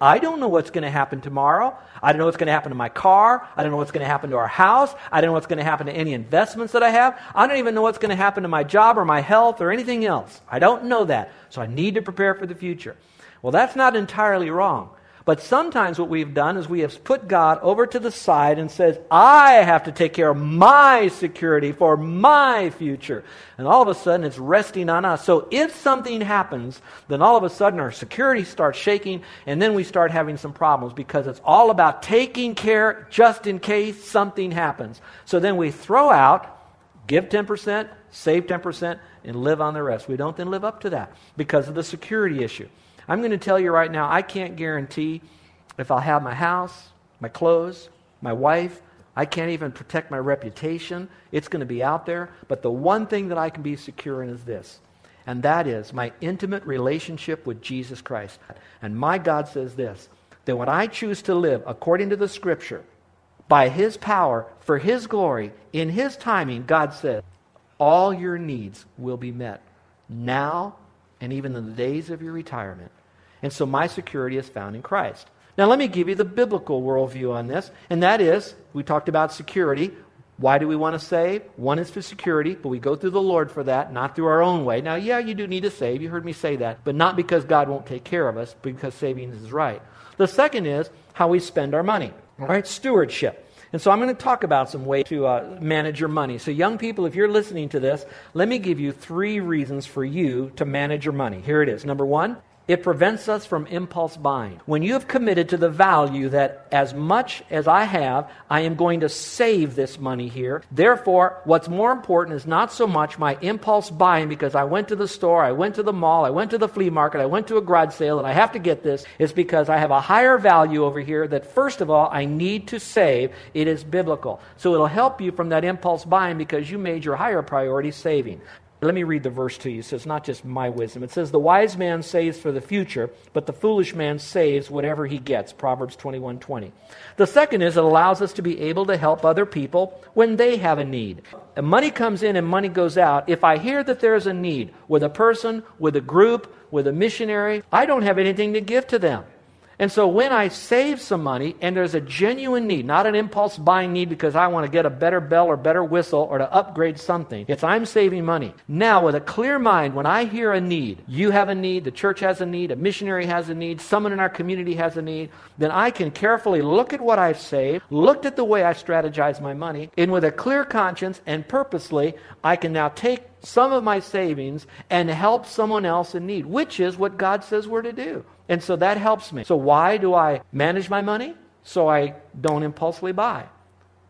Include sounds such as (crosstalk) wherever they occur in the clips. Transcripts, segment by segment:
I don't know what's going to happen tomorrow. I don't know what's going to happen to my car. I don't know what's going to happen to our house. I don't know what's going to happen to any investments that I have. I don't even know what's going to happen to my job or my health or anything else. I don't know that. So I need to prepare for the future. Well, that's not entirely wrong. But sometimes what we've done is we have put God over to the side and says, I have to take care of my security for my future. And all of a sudden it's resting on us. So if something happens, then all of a sudden our security starts shaking and then we start having some problems because it's all about taking care just in case something happens. So then we throw out, give 10%, save 10%, and live on the rest. We don't then live up to that because of the security issue. I'm going to tell you right now, I can't guarantee if I'll have my house, my clothes, my wife. I can't even protect my reputation. It's going to be out there. But the one thing that I can be secure in is this, and that is my intimate relationship with Jesus Christ. And my God says this that when I choose to live according to the Scripture, by His power, for His glory, in His timing, God says, all your needs will be met now and even in the days of your retirement. And so my security is found in Christ. Now, let me give you the biblical worldview on this, and that is we talked about security. Why do we want to save? One is for security, but we go through the Lord for that, not through our own way. Now, yeah, you do need to save. You heard me say that, but not because God won't take care of us, because saving is right. The second is how we spend our money. All right, stewardship. And so I'm going to talk about some ways to uh, manage your money. So, young people, if you're listening to this, let me give you three reasons for you to manage your money. Here it is. Number one, it prevents us from impulse buying. When you have committed to the value that as much as I have, I am going to save this money here. Therefore, what's more important is not so much my impulse buying because I went to the store, I went to the mall, I went to the flea market, I went to a garage sale, and I have to get this. It's because I have a higher value over here that, first of all, I need to save. It is biblical. So it'll help you from that impulse buying because you made your higher priority saving. Let me read the verse to you. So it's not just my wisdom. It says, The wise man saves for the future, but the foolish man saves whatever he gets. Proverbs 21 20. The second is it allows us to be able to help other people when they have a need. And money comes in and money goes out. If I hear that there's a need with a person, with a group, with a missionary, I don't have anything to give to them. And so when I save some money and there's a genuine need, not an impulse buying need because I want to get a better bell or better whistle or to upgrade something, it's I'm saving money. Now, with a clear mind, when I hear a need, you have a need, the church has a need, a missionary has a need, someone in our community has a need, then I can carefully look at what I've saved, looked at the way I strategize my money, and with a clear conscience and purposely, I can now take some of my savings and help someone else in need, which is what God says we're to do. And so that helps me. So why do I manage my money? So I don't impulsively buy.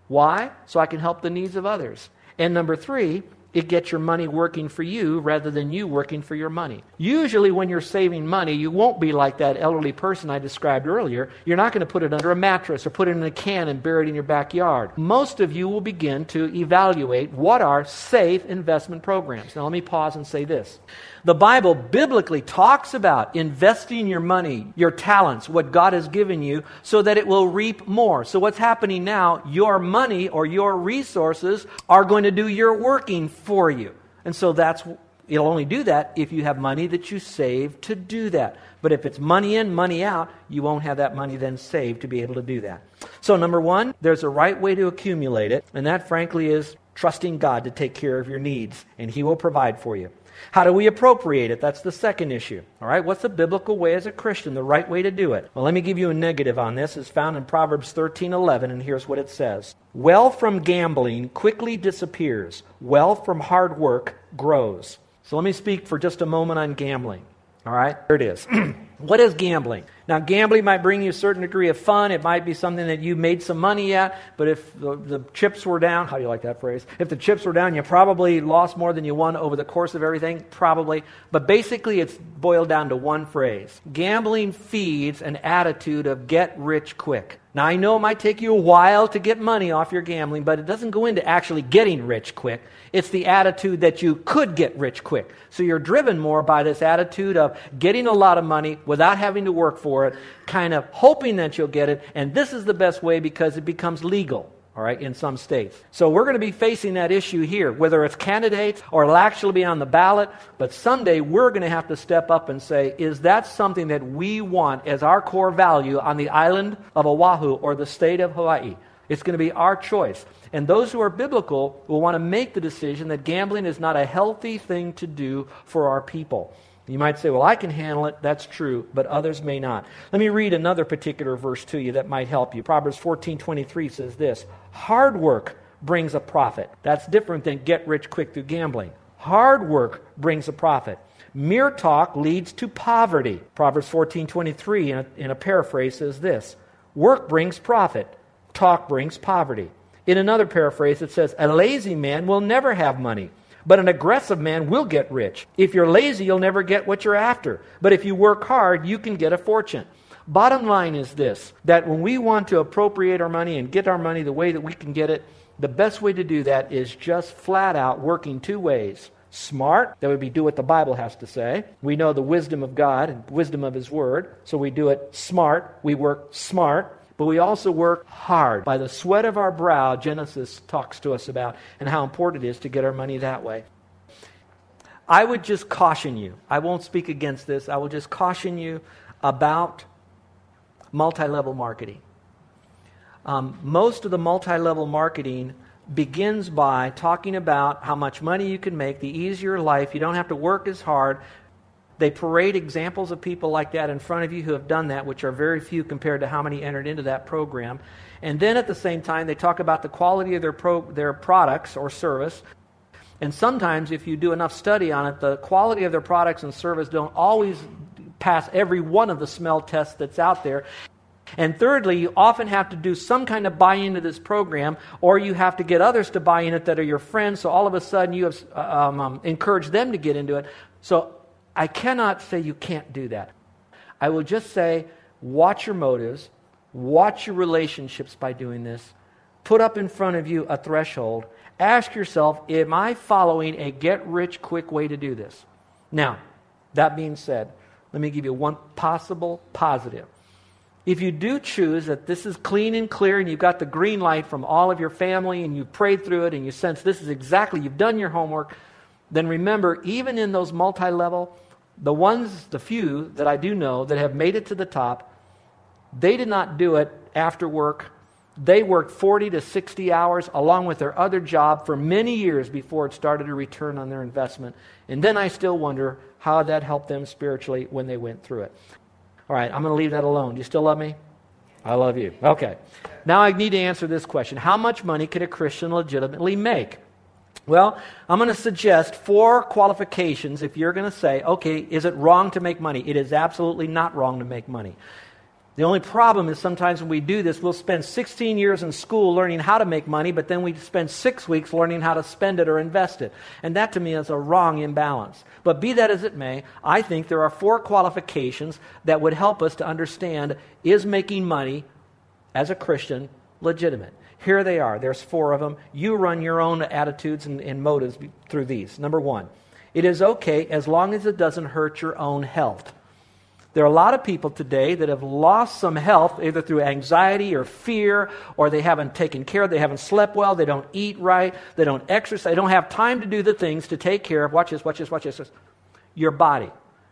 Why? So I can help the needs of others. And number three, it gets your money working for you rather than you working for your money. Usually, when you're saving money, you won't be like that elderly person I described earlier. You're not going to put it under a mattress or put it in a can and bury it in your backyard. Most of you will begin to evaluate what are safe investment programs. Now, let me pause and say this. The Bible biblically talks about investing your money, your talents, what God has given you, so that it will reap more. So, what's happening now, your money or your resources are going to do your working for you. And so, that's It'll only do that if you have money that you save to do that. But if it's money in, money out, you won't have that money then saved to be able to do that. So, number one, there's a right way to accumulate it, and that, frankly, is trusting God to take care of your needs, and He will provide for you. How do we appropriate it? That's the second issue. All right, what's the biblical way as a Christian, the right way to do it? Well, let me give you a negative on this. It's found in Proverbs 13:11 and here's what it says. Wealth from gambling quickly disappears. Wealth from hard work grows. So let me speak for just a moment on gambling. All right, here it is. (clears throat) what is gambling? Now, gambling might bring you a certain degree of fun. It might be something that you made some money at, but if the, the, chips were down, how do you like that phrase? If the chips were down, you probably lost more than you won over the course of everything, probably. But basically, it's boiled down to one phrase Gambling feeds an attitude of get rich quick. Now, I know it might take you a while to get money off your gambling, but it doesn't go into actually getting rich quick. It's the attitude that you could get rich quick. So you're driven more by this attitude of getting a lot of money without having to work for it, kind of hoping that you'll get it, and this is the best way because it becomes legal all right, in some states. So we're going to be facing that issue here, whether it's candidates or it'll actually be on the ballot. But someday we're going to have to step up and say, is that something that we want as our core value on the island of Oahu or the state of Hawaii? It's going to be our choice. And those who are biblical will want to make the decision that gambling is not a healthy thing to do for our people. You might say, well, I can handle it. That's true, but others may not. Let me read another particular verse to you that might help you. Proverbs 14:23 says this, "Hard work brings a profit." That's different than get rich quick through gambling. Hard work brings a profit. Mere talk leads to poverty. Proverbs 14:23 in, in a paraphrase says this, "Work brings profit, talk brings poverty." In another paraphrase it says, "A lazy man will never have money." But an aggressive man will get rich. If you're lazy, you'll never get what you're after. But if you work hard, you can get a fortune. Bottom line is this that when we want to appropriate our money and get our money the way that we can get it, the best way to do that is just flat out working two ways. Smart, that would be do what the Bible has to say. We know the wisdom of God and wisdom of His Word, so we do it smart. We work smart. But we also work hard. By the sweat of our brow, Genesis talks to us about, and how important it is to get our money that way. I would just caution you. I won't speak against this. I will just caution you about multi level marketing. Um, most of the multi level marketing begins by talking about how much money you can make, the easier life, you don't have to work as hard, they parade examples of people like that in front of you who have done that, which are very few compared to how many entered into that program. And then at the same time, they talk about the quality of their, pro- their products or service. And sometimes, if you do enough study on it, the quality of their products and service don't always pass every one of the smell tests that's out there. And thirdly, you often have to do some kind of buy into this program, or you have to get others to buy in it that are your friends. So all of a sudden, you have uh, um, um, encouraged them to get into it. So I cannot say you can't do that. I will just say, watch your motives, watch your relationships by doing this. Put up in front of you a threshold. Ask yourself, am I following a get rich quick way to do this? Now, that being said, let me give you one possible positive. If you do choose that this is clean and clear and you've got the green light from all of your family and you prayed through it and you sense this is exactly, you've done your homework, then remember, even in those multi level, the ones, the few that I do know that have made it to the top, they did not do it after work. They worked 40 to 60 hours along with their other job for many years before it started to return on their investment. And then I still wonder how that helped them spiritually when they went through it. All right, I'm going to leave that alone. Do you still love me? I love you. Okay. Now I need to answer this question How much money could a Christian legitimately make? Well, I'm going to suggest four qualifications if you're going to say, okay, is it wrong to make money? It is absolutely not wrong to make money. The only problem is sometimes when we do this, we'll spend 16 years in school learning how to make money, but then we spend six weeks learning how to spend it or invest it. And that to me is a wrong imbalance. But be that as it may, I think there are four qualifications that would help us to understand is making money as a Christian legitimate? Here they are. There's four of them. You run your own attitudes and, and motives through these. Number one, it is okay as long as it doesn't hurt your own health. There are a lot of people today that have lost some health either through anxiety or fear, or they haven't taken care, they haven't slept well, they don't eat right, they don't exercise, they don't have time to do the things to take care of, watch this, watch this, watch this, your body.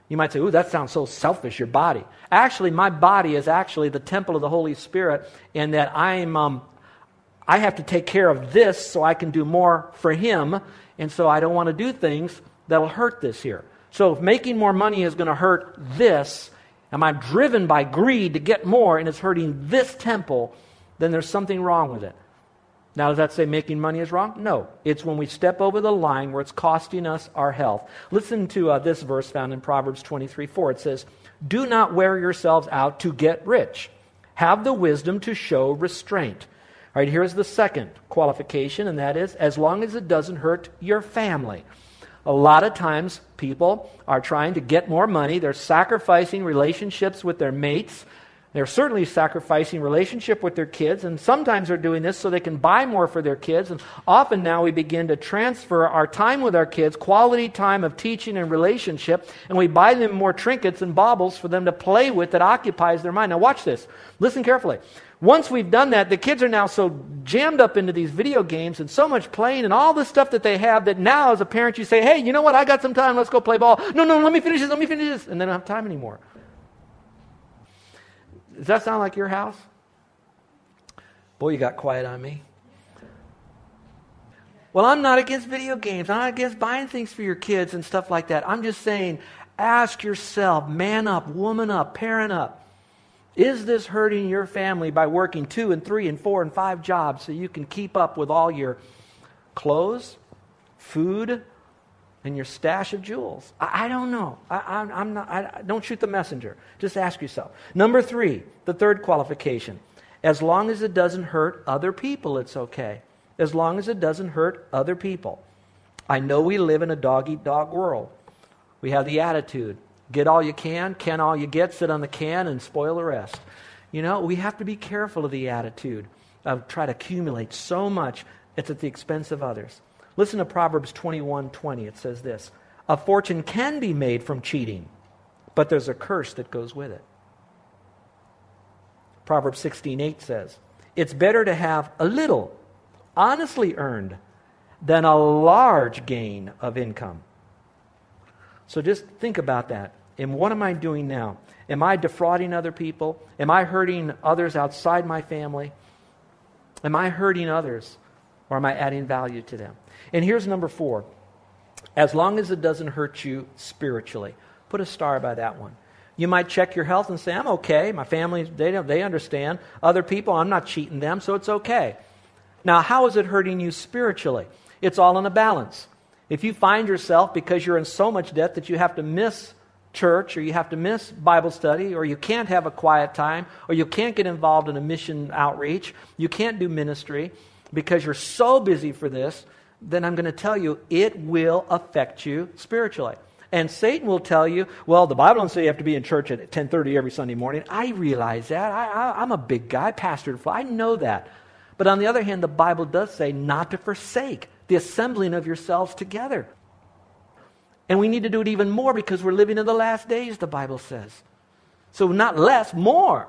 You might say, ooh, that sounds so selfish, your body. Actually, my body is actually the temple of the Holy Spirit, and that I'm um, I have to take care of this so I can do more for Him. And so I don't want to do things that'll hurt this here. So if making more money is going to hurt this, am I'm driven by greed to get more and it's hurting this temple, then there's something wrong with it. Now, does that say making money is wrong? No. It's when we step over the line where it's costing us our health. Listen to uh, this verse found in Proverbs 23 4. It says, Do not wear yourselves out to get rich. Have the wisdom to show restraint. All right, here's the second qualification, and that is as long as it doesn't hurt your family. A lot of times, people are trying to get more money. They're sacrificing relationships with their mates they're certainly sacrificing relationship with their kids, and sometimes they're doing this so they can buy more for their kids. And often now we begin to transfer our time with our kids, quality time of teaching and relationship, and we buy them more trinkets and baubles for them to play with that occupies their mind. Now, watch this. Listen carefully. Once we've done that, the kids are now so jammed up into these video games and so much playing and all the stuff that they have that now, as a parent, you say, hey, you know what? I got some time. Let's go play ball. No, no, let me finish this. Let me finish this. And they don't have time anymore. Does that sound like your house? Boy, you got quiet on me. Well, I'm not against video games. I'm not against buying things for your kids and stuff like that. I'm just saying, ask yourself, man up, woman up, parent up. Is this hurting your family by working two and three and four and five jobs so you can keep up with all your clothes, food, and your stash of jewels? I, I don't know. I, am not, I, don't shoot the messenger. Just ask yourself. Number three, the third qualification. As long as it doesn't hurt other people, it's okay. As long as it doesn't hurt other people. I know we live in a dog eat dog world. We have the attitude get all you can, can all you get, sit on the can, and spoil the rest. You know, we have to be careful of the attitude of try to accumulate so much it's at the expense of others. Listen to Proverbs 21 20. It says this A fortune can be made from cheating, but there's a curse that goes with it. Proverbs 16 8 says, It's better to have a little honestly earned than a large gain of income. So just think about that. And what am I doing now? Am I defrauding other people? Am I hurting others outside my family? Am I hurting others? Or am I adding value to them? And here's number four as long as it doesn't hurt you spiritually. Put a star by that one. You might check your health and say, I'm okay. My family, they, they understand. Other people, I'm not cheating them, so it's okay. Now, how is it hurting you spiritually? It's all in a balance. If you find yourself, because you're in so much debt that you have to miss church or you have to miss Bible study or you can't have a quiet time or you can't get involved in a mission outreach, you can't do ministry because you're so busy for this, then I'm going to tell you it will affect you spiritually. And Satan will tell you, well, the Bible doesn't say you have to be in church at 10:30 every Sunday morning. I realize that. I, am a big guy, pastor. I know that. But on the other hand, the Bible does say not to forsake the assembling of yourselves together. And we need to do it even more because we're living in the last days, the Bible says. So not less, more.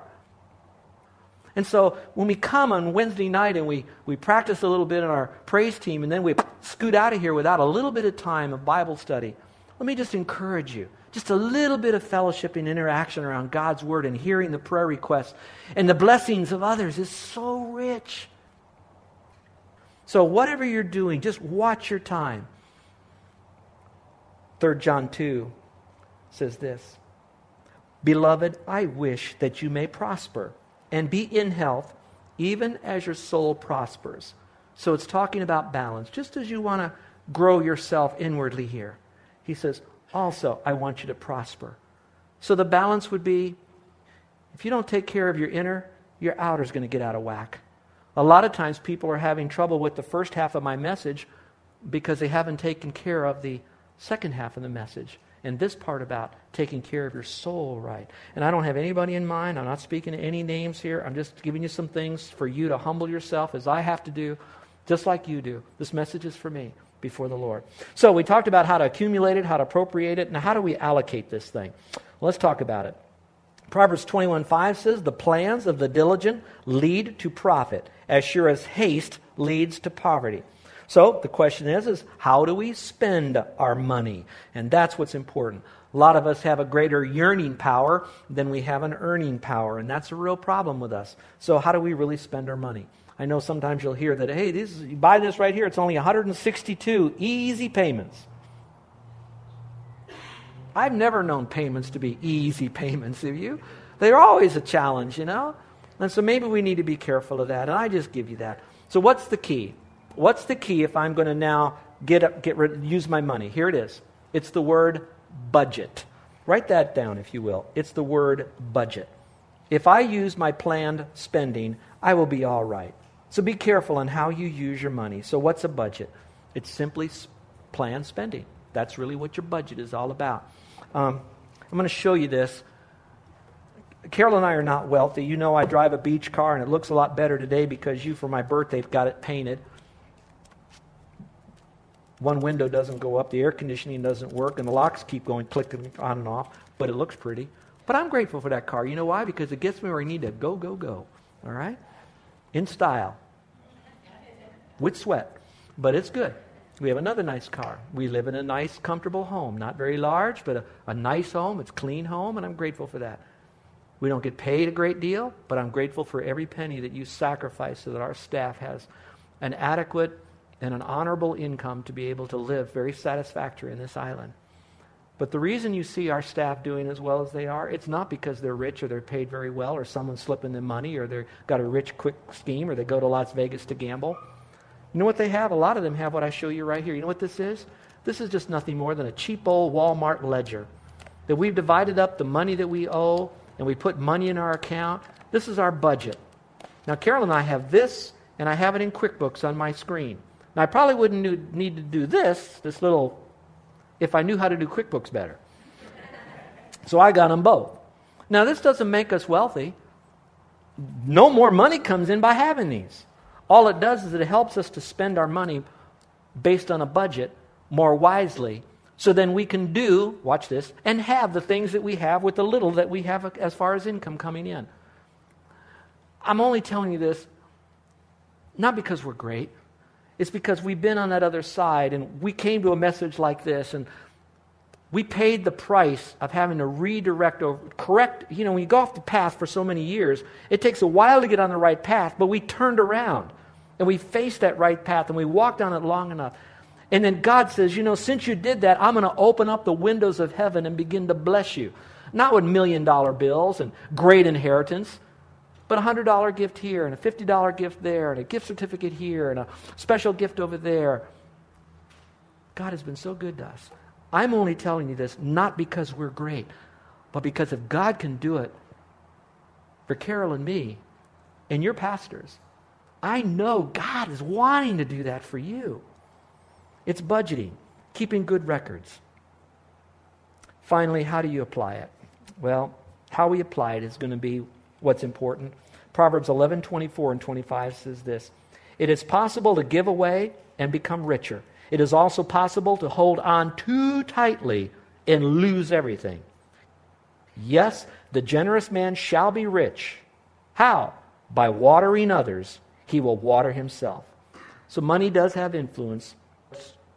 And so when we come on Wednesday night and we, we practice a little bit in our praise team and then we scoot out of here without a little bit of time of Bible study, let me just encourage you. Just a little bit of fellowship and interaction around God's Word and hearing the prayer requests and the blessings of others is so rich. So, whatever you're doing, just watch your time. 3 John 2 says this Beloved, I wish that you may prosper and be in health, even as your soul prospers. So it's talking about balance. Just as you want to grow yourself inwardly here, he says, also, I want you to prosper. So the balance would be if you don't take care of your inner, your outer is going to get out of whack. A lot of times people are having trouble with the first half of my message because they haven't taken care of the second half of the message and this part about taking care of your soul right. And I don't have anybody in mind. I'm not speaking to any names here. I'm just giving you some things for you to humble yourself as I have to do, just like you do. This message is for me before the Lord. So we talked about how to accumulate it, how to appropriate it. Now, how do we allocate this thing? Let's talk about it. Proverbs 21:5 says, "The plans of the diligent lead to profit, as sure as haste leads to poverty." So the question is, is how do we spend our money? And that's what's important. A lot of us have a greater yearning power than we have an earning power, and that's a real problem with us. So how do we really spend our money? I know sometimes you'll hear that, hey, this, you buy this right here, it's only 162 easy payments. I've never known payments to be easy payments, have you? They're always a challenge, you know? And so maybe we need to be careful of that. And I just give you that. So what's the key? What's the key if I'm going to now get up, get rid, use my money? Here it is. It's the word budget. Write that down, if you will. It's the word budget. If I use my planned spending, I will be all right. So be careful on how you use your money. So, what's a budget? It's simply planned spending. That's really what your budget is all about. Um, I'm going to show you this. Carol and I are not wealthy. You know, I drive a beach car, and it looks a lot better today because you, for my birthday, got it painted. One window doesn't go up, the air conditioning doesn't work, and the locks keep going clicking on and off, but it looks pretty. But I'm grateful for that car. You know why? Because it gets me where I need to go, go, go. All right? In style. With sweat. But it's good. We have another nice car. We live in a nice, comfortable home. Not very large, but a, a nice home. It's clean home, and I'm grateful for that. We don't get paid a great deal, but I'm grateful for every penny that you sacrifice so that our staff has an adequate and an honorable income to be able to live very satisfactory in this island. But the reason you see our staff doing as well as they are, it's not because they're rich or they're paid very well or someone's slipping them money or they've got a rich, quick scheme or they go to Las Vegas to gamble. You know what they have? A lot of them have what I show you right here. You know what this is? This is just nothing more than a cheap old Walmart ledger. That we've divided up the money that we owe and we put money in our account. This is our budget. Now, Carol and I have this, and I have it in QuickBooks on my screen. Now, I probably wouldn't need to do this, this little, if I knew how to do QuickBooks better. So I got them both. Now, this doesn't make us wealthy. No more money comes in by having these. All it does is it helps us to spend our money based on a budget more wisely. So then we can do, watch this, and have the things that we have with the little that we have as far as income coming in. I'm only telling you this not because we're great, it's because we've been on that other side and we came to a message like this and we paid the price of having to redirect or correct. You know, when you go off the path for so many years, it takes a while to get on the right path, but we turned around and we faced that right path and we walked on it long enough. And then God says, You know, since you did that, I'm going to open up the windows of heaven and begin to bless you. Not with million dollar bills and great inheritance, but a $100 gift here and a $50 gift there and a gift certificate here and a special gift over there. God has been so good to us. I'm only telling you this not because we're great, but because if God can do it for Carol and me and your pastors, I know God is wanting to do that for you. It's budgeting, keeping good records. Finally, how do you apply it? Well, how we apply it is going to be what's important. Proverbs 11, 24 and 25 says this It is possible to give away and become richer. It is also possible to hold on too tightly and lose everything. Yes, the generous man shall be rich. How? By watering others, he will water himself. So money does have influence.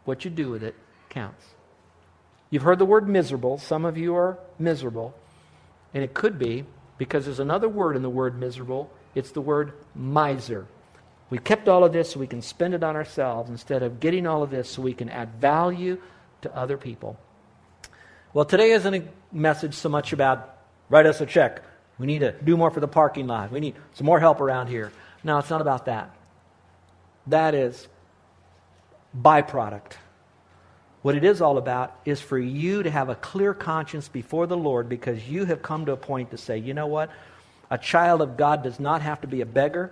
What you do with it counts. You've heard the word miserable. Some of you are miserable. And it could be because there's another word in the word miserable. It's the word miser. We kept all of this so we can spend it on ourselves instead of getting all of this so we can add value to other people. Well, today isn't a message so much about write us a check. We need to do more for the parking lot. We need some more help around here. No, it's not about that. That is byproduct. What it is all about is for you to have a clear conscience before the Lord because you have come to a point to say, you know what? A child of God does not have to be a beggar.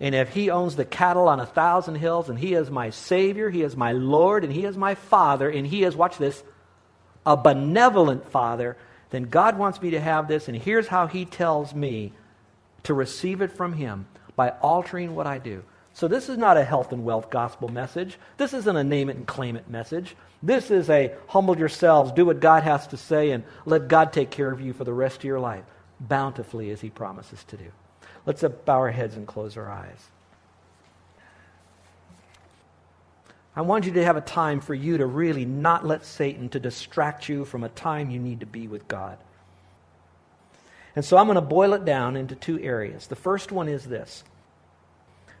And if he owns the cattle on a thousand hills and he is my Savior, he is my Lord, and he is my Father, and he is, watch this, a benevolent Father, then God wants me to have this. And here's how he tells me to receive it from him by altering what I do. So, this is not a health and wealth gospel message. This isn't a name it and claim it message. This is a humble yourselves, do what God has to say, and let God take care of you for the rest of your life, bountifully as He promises to do. Let's bow our heads and close our eyes. I want you to have a time for you to really not let Satan to distract you from a time you need to be with God. And so I'm going to boil it down into two areas. The first one is this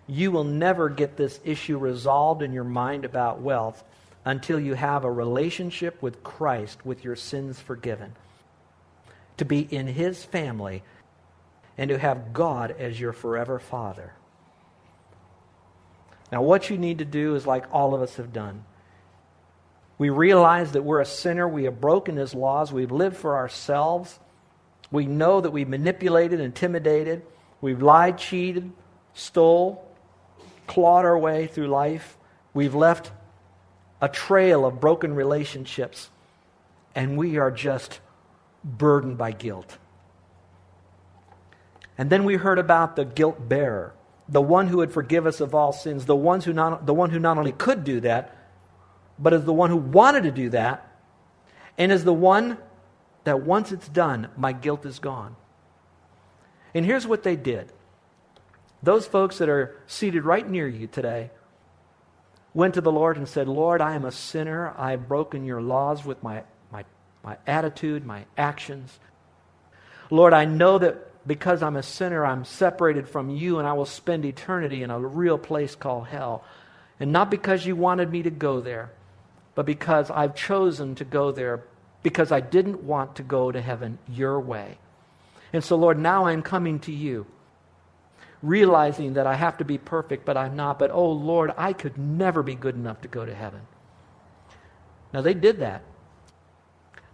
you will never get this issue resolved in your mind about wealth until you have a relationship with Christ with your sins forgiven. To be in his family and to have God as your forever Father. Now, what you need to do is like all of us have done. We realize that we're a sinner. We have broken his laws. We've lived for ourselves. We know that we've manipulated, intimidated. We've lied, cheated, stole, clawed our way through life. We've left a trail of broken relationships. And we are just burdened by guilt. And then we heard about the guilt bearer, the one who would forgive us of all sins, the, ones who not, the one who not only could do that, but is the one who wanted to do that, and is the one that once it's done, my guilt is gone. And here's what they did those folks that are seated right near you today went to the Lord and said, Lord, I am a sinner. I've broken your laws with my, my, my attitude, my actions. Lord, I know that because I'm a sinner, I'm separated from you and I will spend eternity in a real place called hell. And not because you wanted me to go there, but because I've chosen to go there because I didn't want to go to heaven your way. And so, Lord, now I'm coming to you, realizing that I have to be perfect, but I'm not. But, oh, Lord, I could never be good enough to go to heaven. Now, they did that.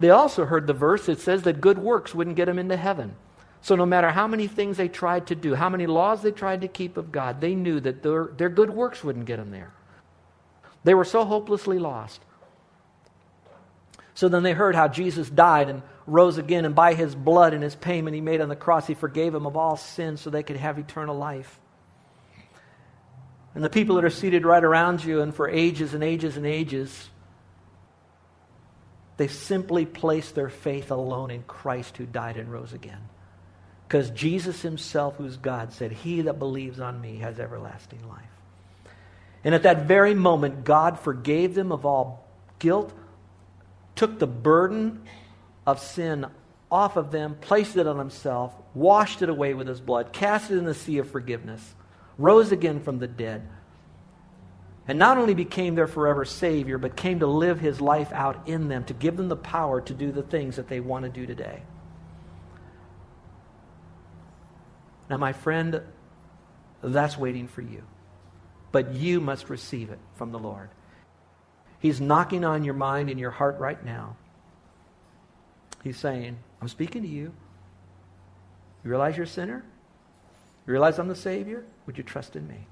They also heard the verse that says that good works wouldn't get them into heaven. So, no matter how many things they tried to do, how many laws they tried to keep of God, they knew that their, their good works wouldn't get them there. They were so hopelessly lost. So then they heard how Jesus died and rose again, and by his blood and his payment he made on the cross, he forgave them of all sins so they could have eternal life. And the people that are seated right around you, and for ages and ages and ages, they simply place their faith alone in Christ who died and rose again. Because Jesus himself, who's God, said, He that believes on me has everlasting life. And at that very moment, God forgave them of all guilt, took the burden of sin off of them, placed it on himself, washed it away with his blood, cast it in the sea of forgiveness, rose again from the dead, and not only became their forever Savior, but came to live his life out in them, to give them the power to do the things that they want to do today. Now, my friend, that's waiting for you. But you must receive it from the Lord. He's knocking on your mind and your heart right now. He's saying, I'm speaking to you. You realize you're a sinner? You realize I'm the Savior? Would you trust in me?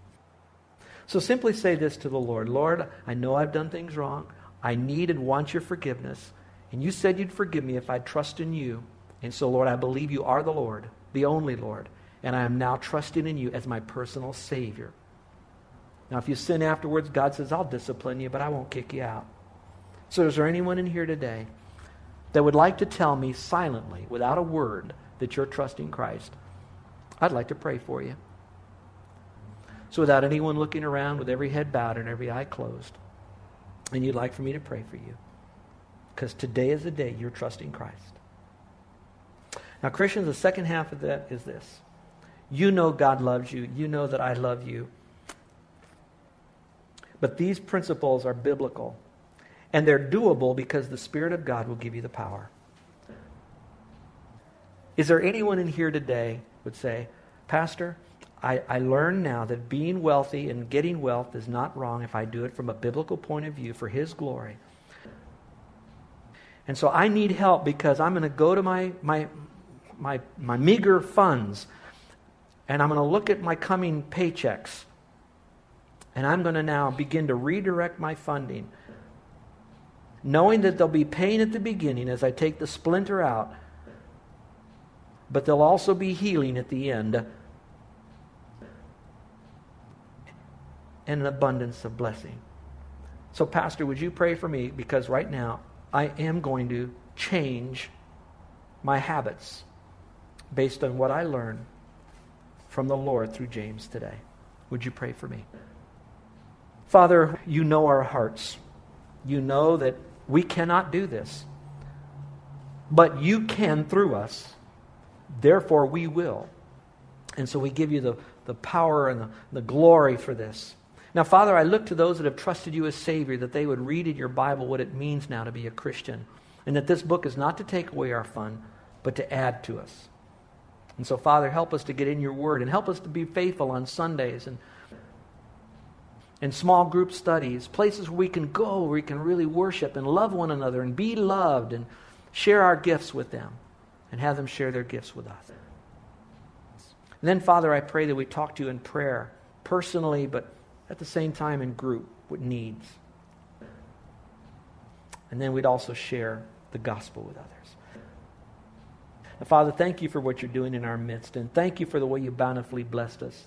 So simply say this to the Lord Lord, I know I've done things wrong. I need and want your forgiveness. And you said you'd forgive me if I trust in you. And so, Lord, I believe you are the Lord, the only Lord. And I am now trusting in you as my personal Savior. Now, if you sin afterwards, God says, I'll discipline you, but I won't kick you out. So, is there anyone in here today that would like to tell me silently, without a word, that you're trusting Christ? I'd like to pray for you. So, without anyone looking around, with every head bowed and every eye closed, and you'd like for me to pray for you, because today is the day you're trusting Christ. Now, Christians, the second half of that is this. You know God loves you. You know that I love you. But these principles are biblical. And they're doable because the Spirit of God will give you the power. Is there anyone in here today would say, Pastor, I, I learn now that being wealthy and getting wealth is not wrong if I do it from a biblical point of view for His glory. And so I need help because I'm going to go to my, my, my, my meager funds and I'm going to look at my coming paychecks and I'm going to now begin to redirect my funding, knowing that there'll be pain at the beginning as I take the splinter out, but there'll also be healing at the end and an abundance of blessing. So, Pastor, would you pray for me? Because right now I am going to change my habits based on what I learned from the Lord through James today. Would you pray for me? Father, you know our hearts. You know that we cannot do this. But you can through us. Therefore, we will. And so we give you the, the power and the, the glory for this. Now, Father, I look to those that have trusted you as Savior that they would read in your Bible what it means now to be a Christian, and that this book is not to take away our fun, but to add to us. And so, Father, help us to get in your word and help us to be faithful on Sundays and in small group studies, places where we can go, where we can really worship and love one another and be loved and share our gifts with them and have them share their gifts with us. And then, Father, I pray that we talk to you in prayer, personally, but at the same time in group with needs. And then we'd also share the gospel with others. And Father, thank you for what you're doing in our midst, and thank you for the way you bountifully blessed us.